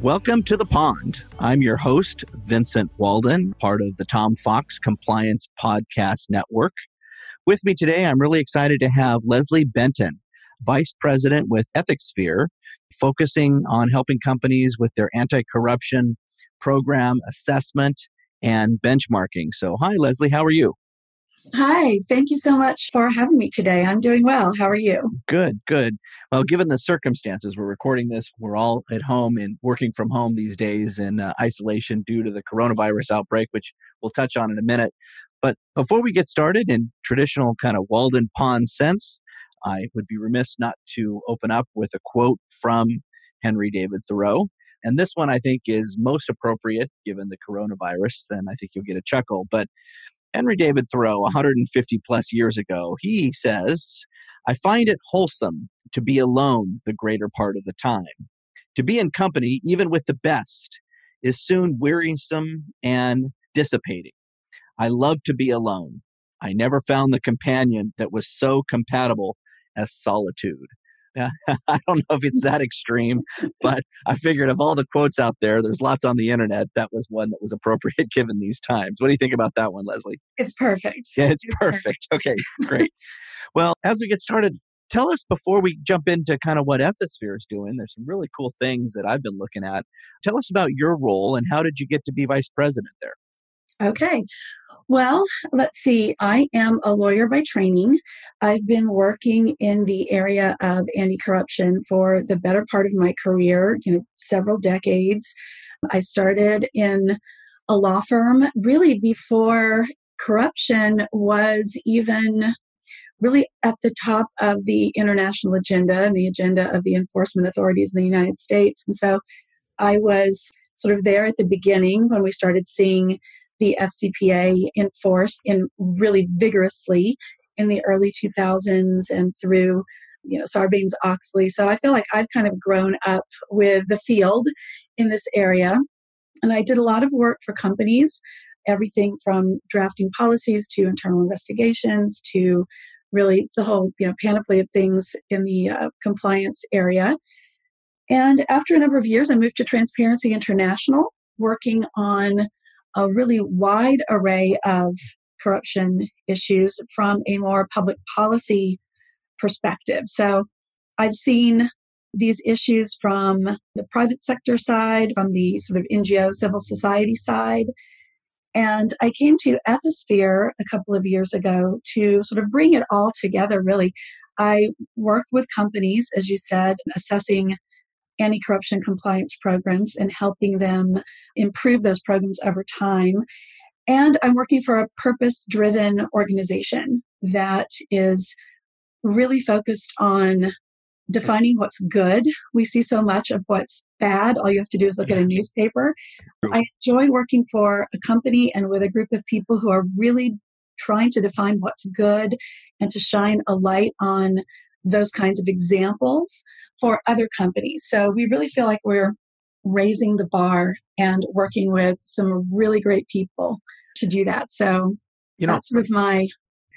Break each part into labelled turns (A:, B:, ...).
A: Welcome to the pond. I'm your host, Vincent Walden, part of the Tom Fox Compliance Podcast Network. With me today, I'm really excited to have Leslie Benton, Vice President with Ethisphere, focusing on helping companies with their anti corruption program assessment and benchmarking. So, hi, Leslie, how are you?
B: Hi, thank you so much for having me today. I'm doing well. How are you?
A: Good, good. Well, given the circumstances, we're recording this. We're all at home and working from home these days in uh, isolation due to the coronavirus outbreak, which we'll touch on in a minute. But before we get started, in traditional kind of Walden Pond sense, I would be remiss not to open up with a quote from Henry David Thoreau. And this one I think is most appropriate given the coronavirus, and I think you'll get a chuckle. But Henry David Thoreau, 150 plus years ago, he says, I find it wholesome to be alone the greater part of the time. To be in company, even with the best, is soon wearisome and dissipating. I love to be alone. I never found the companion that was so compatible as solitude. I don't know if it's that extreme, but I figured of all the quotes out there, there's lots on the internet. That was one that was appropriate given these times. What do you think about that one, Leslie?
B: It's perfect.
A: Yeah, it's, it's perfect. perfect. Okay, great. well, as we get started, tell us before we jump into kind of what Ethisphere is doing. There's some really cool things that I've been looking at. Tell us about your role and how did you get to be vice president there?
B: Okay. Well, let's see. I am a lawyer by training. I've been working in the area of anti corruption for the better part of my career, you know, several decades. I started in a law firm really before corruption was even really at the top of the international agenda and the agenda of the enforcement authorities in the United States. And so I was sort of there at the beginning when we started seeing the FCPA enforced in really vigorously in the early 2000s and through you know Sarbanes Oxley. So I feel like I've kind of grown up with the field in this area, and I did a lot of work for companies, everything from drafting policies to internal investigations to really the whole you know panoply of things in the uh, compliance area. And after a number of years, I moved to Transparency International, working on a really wide array of corruption issues from a more public policy perspective. So I've seen these issues from the private sector side, from the sort of NGO civil society side. And I came to Ethisphere a couple of years ago to sort of bring it all together, really. I work with companies, as you said, assessing anti corruption compliance programs and helping them improve those programs over time. And I'm working for a purpose driven organization that is really focused on defining what's good. We see so much of what's bad. All you have to do is look at a mm-hmm. newspaper. I enjoy working for a company and with a group of people who are really trying to define what's good and to shine a light on those kinds of examples for other companies. So we really feel like we're raising the bar and working with some really great people to do that. So you know, that's with my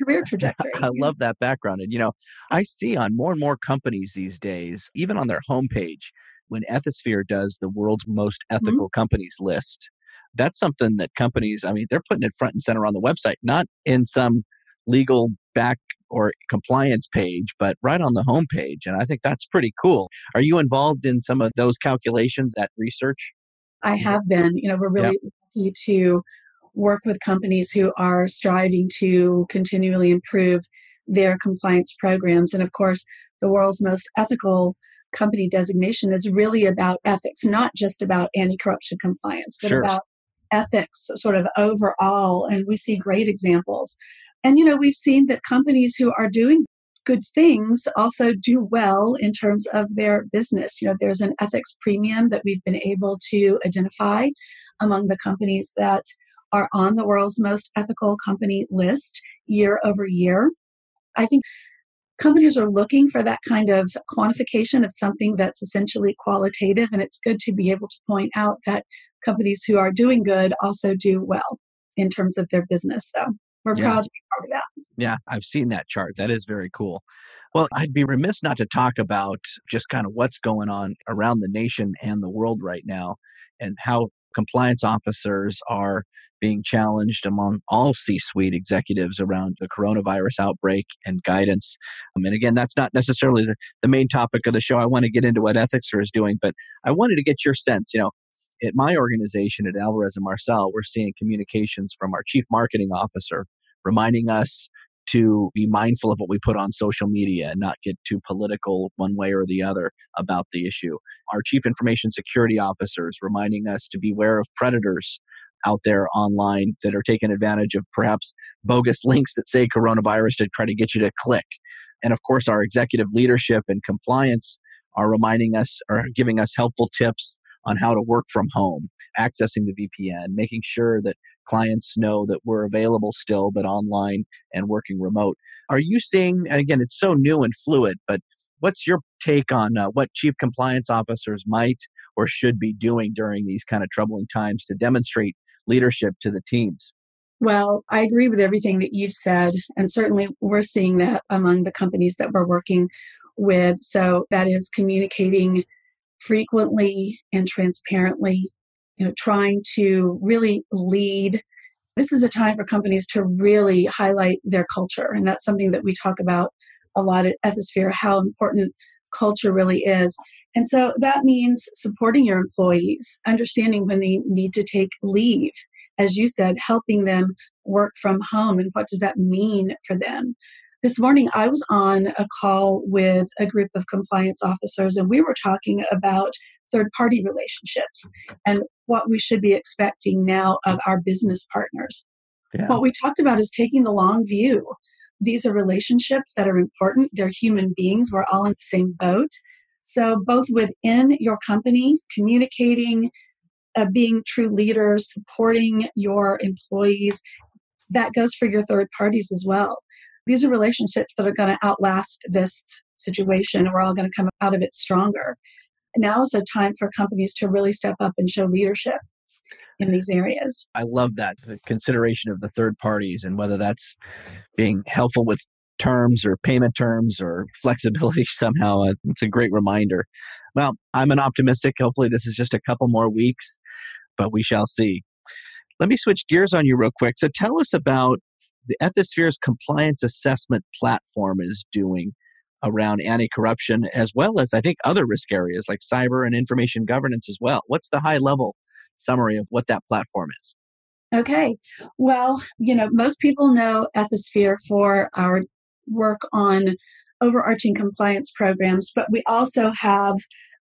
B: career trajectory.
A: I love that background. And, you know, I see on more and more companies these days, even on their homepage, when Ethisphere does the world's most mm-hmm. ethical mm-hmm. companies list, that's something that companies, I mean, they're putting it front and center on the website, not in some legal back or compliance page, but right on the homepage. And I think that's pretty cool. Are you involved in some of those calculations, that research?
B: I have been. You know, we're really yep. lucky to work with companies who are striving to continually improve their compliance programs. And of course, the world's most ethical company designation is really about ethics, not just about anti corruption compliance, but sure. about ethics sort of overall. And we see great examples and, you know, we've seen that companies who are doing good things also do well in terms of their business. You know, there's an ethics premium that we've been able to identify among the companies that are on the world's most ethical company list year over year. I think companies are looking for that kind of quantification of something that's essentially qualitative, and it's good to be able to point out that companies who are doing good also do well in terms of their business. So we're yeah. proud to be part of that.
A: Yeah, I've seen that chart. That is very cool. Well, I'd be remiss not to talk about just kind of what's going on around the nation and the world right now and how compliance officers are being challenged among all C suite executives around the coronavirus outbreak and guidance. Um, and again, that's not necessarily the, the main topic of the show. I want to get into what Ethisphere is doing, but I wanted to get your sense. You know, at my organization at Alvarez and Marsal, we're seeing communications from our chief marketing officer reminding us to be mindful of what we put on social media and not get too political one way or the other about the issue. Our chief information security officers reminding us to beware of predators out there online that are taking advantage of perhaps bogus links that say coronavirus to try to get you to click. And of course, our executive leadership and compliance are reminding us or giving us helpful tips on how to work from home, accessing the VPN, making sure that clients know that we're available still, but online and working remote. Are you seeing, and again, it's so new and fluid, but what's your take on uh, what chief compliance officers might or should be doing during these kind of troubling times to demonstrate leadership to the teams?
B: Well, I agree with everything that you've said. And certainly we're seeing that among the companies that we're working with. So that is communicating frequently and transparently, you know, trying to really lead. This is a time for companies to really highlight their culture. And that's something that we talk about a lot at Ethisphere, how important culture really is. And so that means supporting your employees, understanding when they need to take leave, as you said, helping them work from home and what does that mean for them. This morning, I was on a call with a group of compliance officers, and we were talking about third party relationships and what we should be expecting now of our business partners. Yeah. What we talked about is taking the long view. These are relationships that are important, they're human beings, we're all in the same boat. So, both within your company, communicating, uh, being true leaders, supporting your employees, that goes for your third parties as well. These are relationships that are going to outlast this situation. We're all going to come out of it stronger. Now is a time for companies to really step up and show leadership in these areas.
A: I love that the consideration of the third parties and whether that's being helpful with terms or payment terms or flexibility somehow. Uh, it's a great reminder. Well, I'm an optimistic. Hopefully, this is just a couple more weeks, but we shall see. Let me switch gears on you real quick. So, tell us about the Ethisphere's compliance assessment platform is doing around anti corruption, as well as I think other risk areas like cyber and information governance as well. What's the high level summary of what that platform is?
B: Okay. Well, you know, most people know Ethisphere for our work on overarching compliance programs, but we also have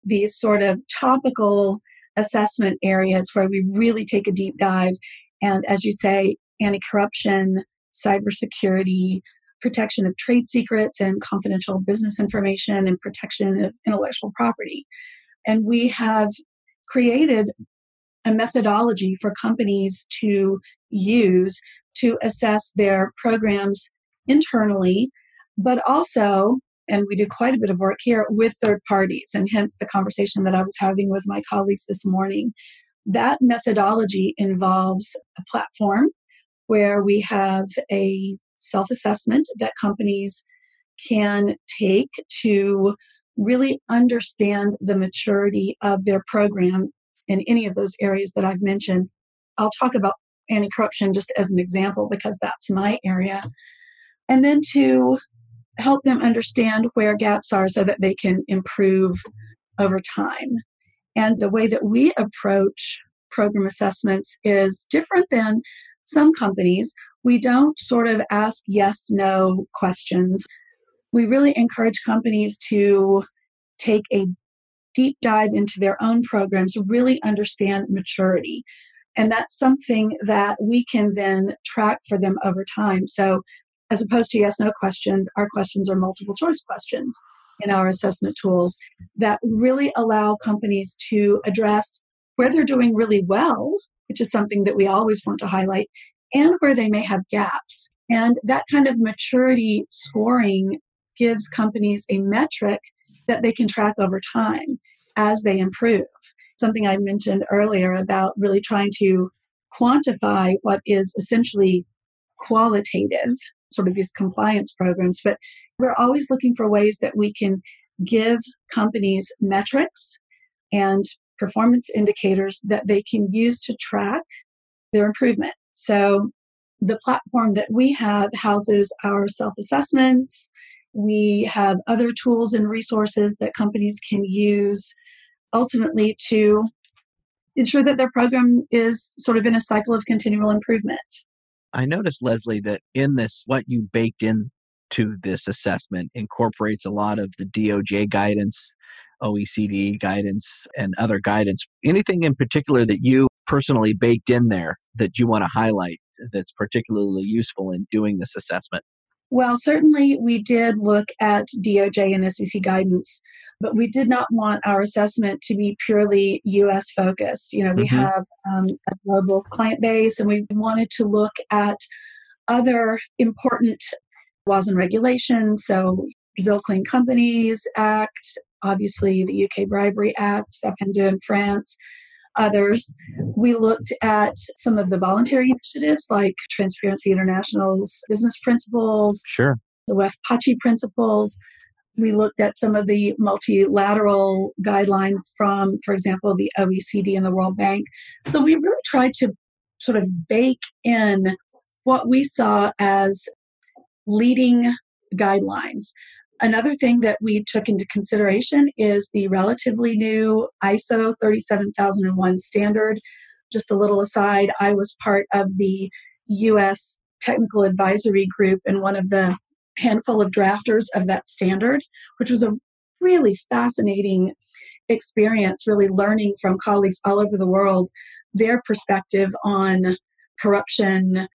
B: these sort of topical assessment areas where we really take a deep dive. And as you say, anti corruption, cybersecurity, protection of trade secrets and confidential business information, and protection of intellectual property. And we have created a methodology for companies to use to assess their programs internally, but also, and we do quite a bit of work here with third parties, and hence the conversation that I was having with my colleagues this morning. That methodology involves a platform where we have a self assessment that companies can take to really understand the maturity of their program in any of those areas that I've mentioned. I'll talk about anti corruption just as an example because that's my area. And then to help them understand where gaps are so that they can improve over time. And the way that we approach program assessments is different than some companies. We don't sort of ask yes no questions. We really encourage companies to take a deep dive into their own programs, really understand maturity. And that's something that we can then track for them over time. So, as opposed to yes no questions, our questions are multiple choice questions in our assessment tools that really allow companies to address where they're doing really well which is something that we always want to highlight, and where they may have gaps. And that kind of maturity scoring gives companies a metric that they can track over time as they improve. Something I mentioned earlier about really trying to quantify what is essentially qualitative, sort of these compliance programs, but we're always looking for ways that we can give companies metrics and performance indicators that they can use to track their improvement. So the platform that we have houses our self assessments. We have other tools and resources that companies can use ultimately to ensure that their program is sort of in a cycle of continual improvement.
A: I noticed, Leslie, that in this, what you baked in to this assessment incorporates a lot of the DOJ guidance, OECD guidance, and other guidance. Anything in particular that you personally baked in there that you want to highlight that's particularly useful in doing this assessment?
B: Well, certainly we did look at DOJ and SEC guidance, but we did not want our assessment to be purely US focused. You know, we mm-hmm. have um, a global client base and we wanted to look at other important laws and regulations. So, Brazil Clean Companies Act, obviously the UK Bribery Act, Sapin II in France, others. We looked at some of the voluntary initiatives like Transparency International's business principles,
A: sure,
B: the WEF-PACI principles. We looked at some of the multilateral guidelines from, for example, the OECD and the World Bank. So we really tried to sort of bake in what we saw as leading guidelines. Another thing that we took into consideration is the relatively new ISO 37001 standard. Just a little aside, I was part of the US technical advisory group and one of the handful of drafters of that standard, which was a really fascinating experience, really learning from colleagues all over the world their perspective on corruption,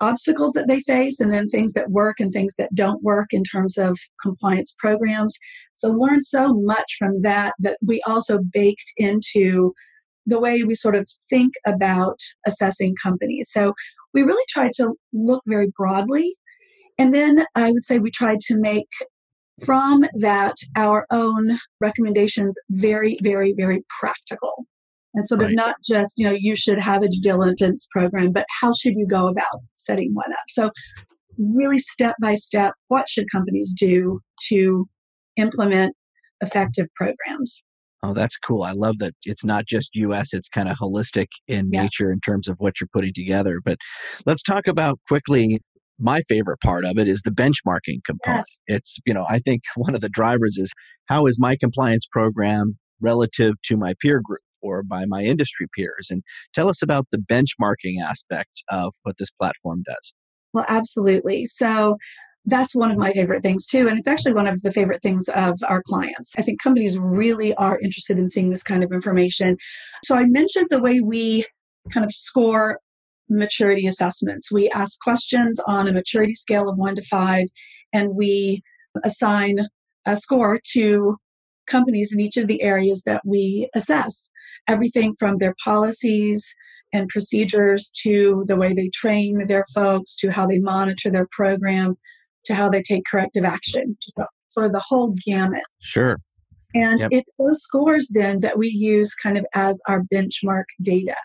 B: obstacles that they face and then things that work and things that don't work in terms of compliance programs. So learn so much from that that we also baked into the way we sort of think about assessing companies. So we really tried to look very broadly. And then I would say we tried to make from that our own recommendations very, very, very practical and sort right. of not just you know you should have a due diligence program but how should you go about setting one up so really step by step what should companies do to implement effective programs
A: Oh, that's cool. I love that it's not just US, it's kind of holistic in yes. nature in terms of what you're putting together. But let's talk about quickly my favorite part of it is the benchmarking component. Yes. It's, you know, I think one of the drivers is how is my compliance program relative to my peer group? Or by my industry peers. And tell us about the benchmarking aspect of what this platform does.
B: Well, absolutely. So that's one of my favorite things too. And it's actually one of the favorite things of our clients. I think companies really are interested in seeing this kind of information. So I mentioned the way we kind of score maturity assessments. We ask questions on a maturity scale of one to five, and we assign a score to companies in each of the areas that we assess. Everything from their policies and procedures to the way they train their folks to how they monitor their program to how they take corrective action, just sort of the whole gamut.
A: Sure.
B: And yep. it's those scores then that we use kind of as our benchmark data.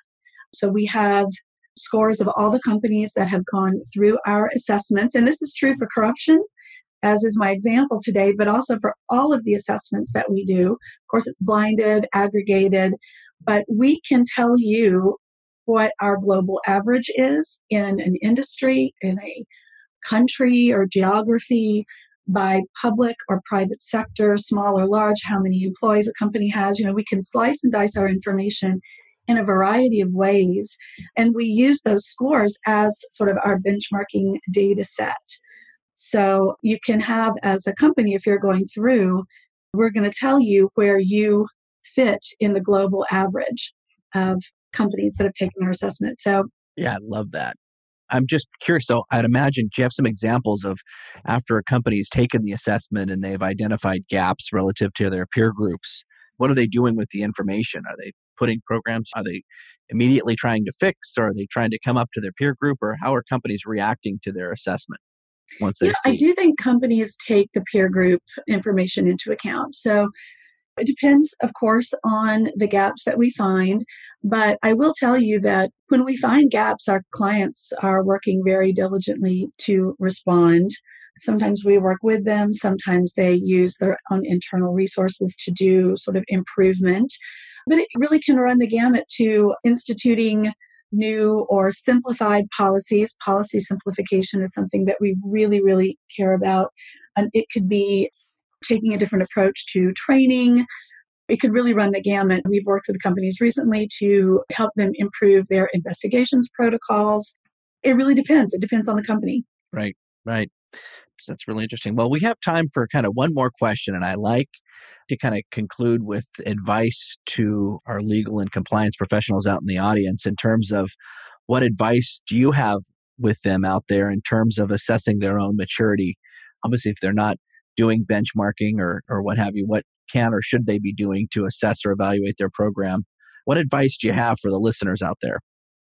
B: So we have scores of all the companies that have gone through our assessments. And this is true for corruption as is my example today, but also for all of the assessments that we do. Of course, it's blinded, aggregated, but we can tell you what our global average is in an industry, in a country or geography, by public or private sector, small or large, how many employees a company has. You know, we can slice and dice our information in a variety of ways. And we use those scores as sort of our benchmarking data set. So you can have, as a company, if you're going through, we're going to tell you where you fit in the global average of companies that have taken our assessment. So,
A: yeah, I love that. I'm just curious. So, I'd imagine, do you have some examples of after a company has taken the assessment and they've identified gaps relative to their peer groups? What are they doing with the information? Are they putting programs? Are they immediately trying to fix, or are they trying to come up to their peer group, or how are companies reacting to their assessment? Once they
B: yeah,
A: see?
B: I do think companies take the peer group information into account. So it depends, of course, on the gaps that we find. But I will tell you that when we find gaps, our clients are working very diligently to respond. Sometimes we work with them, sometimes they use their own internal resources to do sort of improvement. But it really can run the gamut to instituting new or simplified policies. Policy simplification is something that we really, really care about. And it could be taking a different approach to training. It could really run the gamut. We've worked with companies recently to help them improve their investigations protocols. It really depends. It depends on the company.
A: Right, right. That's really interesting. Well, we have time for kind of one more question, and I like to kind of conclude with advice to our legal and compliance professionals out in the audience in terms of what advice do you have with them out there in terms of assessing their own maturity? Obviously, if they're not doing benchmarking or, or what have you, what can or should they be doing to assess or evaluate their program? What advice do you have for the listeners out there?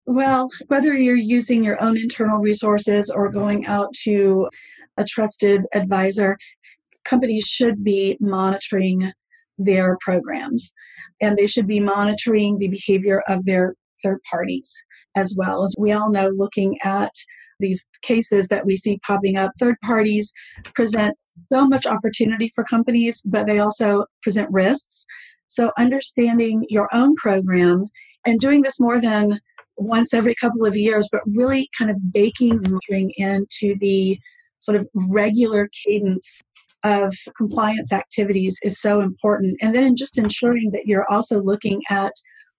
B: Well, whether you're using your own internal resources or going out to a trusted advisor, companies should be monitoring their programs and they should be monitoring the behavior of their third parties as well. As we all know, looking at these cases that we see popping up, third parties present so much opportunity for companies, but they also present risks. So, understanding your own program and doing this more than once every couple of years, but really kind of baking monitoring into the sort of regular cadence of compliance activities is so important. And then just ensuring that you're also looking at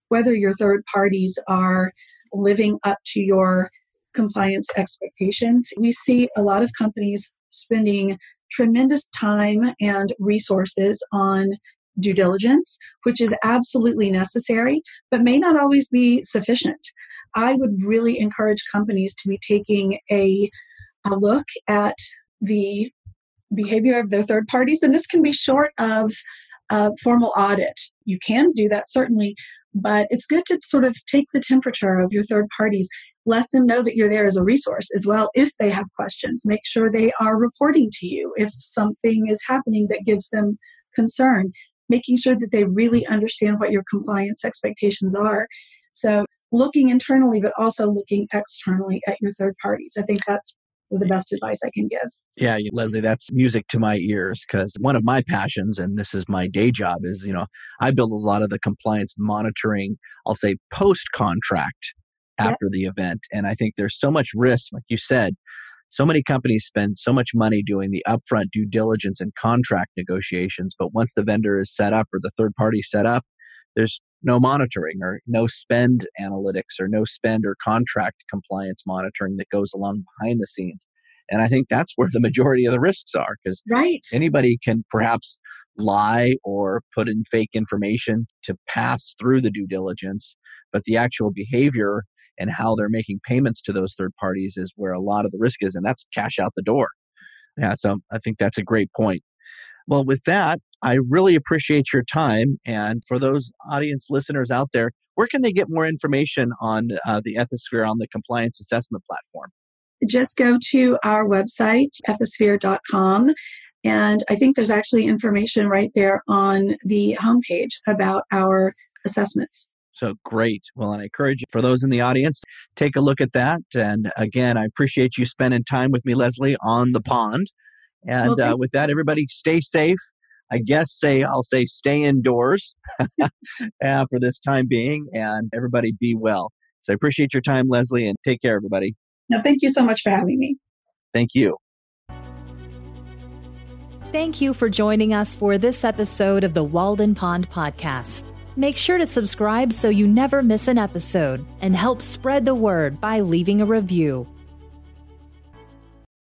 B: whether your third parties are living up to your compliance expectations. We see a lot of companies spending tremendous time and resources on due diligence, which is absolutely necessary, but may not always be sufficient. I would really encourage companies to be taking a, a look at the behavior of their third parties, and this can be short of a formal audit. You can do that certainly, but it's good to sort of take the temperature of your third parties let them know that you're there as a resource as well if they have questions. Make sure they are reporting to you if something is happening that gives them concern. Making sure that they really understand what your compliance expectations are. So looking internally but also looking externally at your third parties. I think that's the best advice I can give.
A: Yeah, Leslie, that's music to my ears because one of my passions, and this is my day job, is you know, I build a lot of the compliance monitoring, I'll say post contract after the event. And I think there's so much risk, like you said. So many companies spend so much money doing the upfront due diligence and contract negotiations, but once the vendor is set up or the third party set up, there's no monitoring or no spend analytics or no spend or contract compliance monitoring that goes along behind the scenes. And I think that's where the majority of the risks are because
B: right.
A: anybody can perhaps lie or put in fake information to pass through the due diligence, but the actual behavior and how they're making payments to those third parties is where a lot of the risk is, and that's cash out the door. Yeah, so I think that's a great point. Well, with that, I really appreciate your time. And for those audience listeners out there, where can they get more information on uh, the Ethisphere on the compliance assessment platform?
B: Just go to our website, ethisphere.com. And I think there's actually information right there on the homepage about our assessments.
A: So great. Well, and I encourage you, for those in the audience, take a look at that. And again, I appreciate you spending time with me, Leslie, on the pond. And well, uh, with that, everybody stay safe. I guess say I'll say stay indoors uh, for this time being, and everybody be well. So I appreciate your time, Leslie, and take care, everybody.
B: No, thank you so much for having me.
A: Thank you.
C: Thank you for joining us for this episode of the Walden Pond Podcast. Make sure to subscribe so you never miss an episode and help spread the word by leaving a review.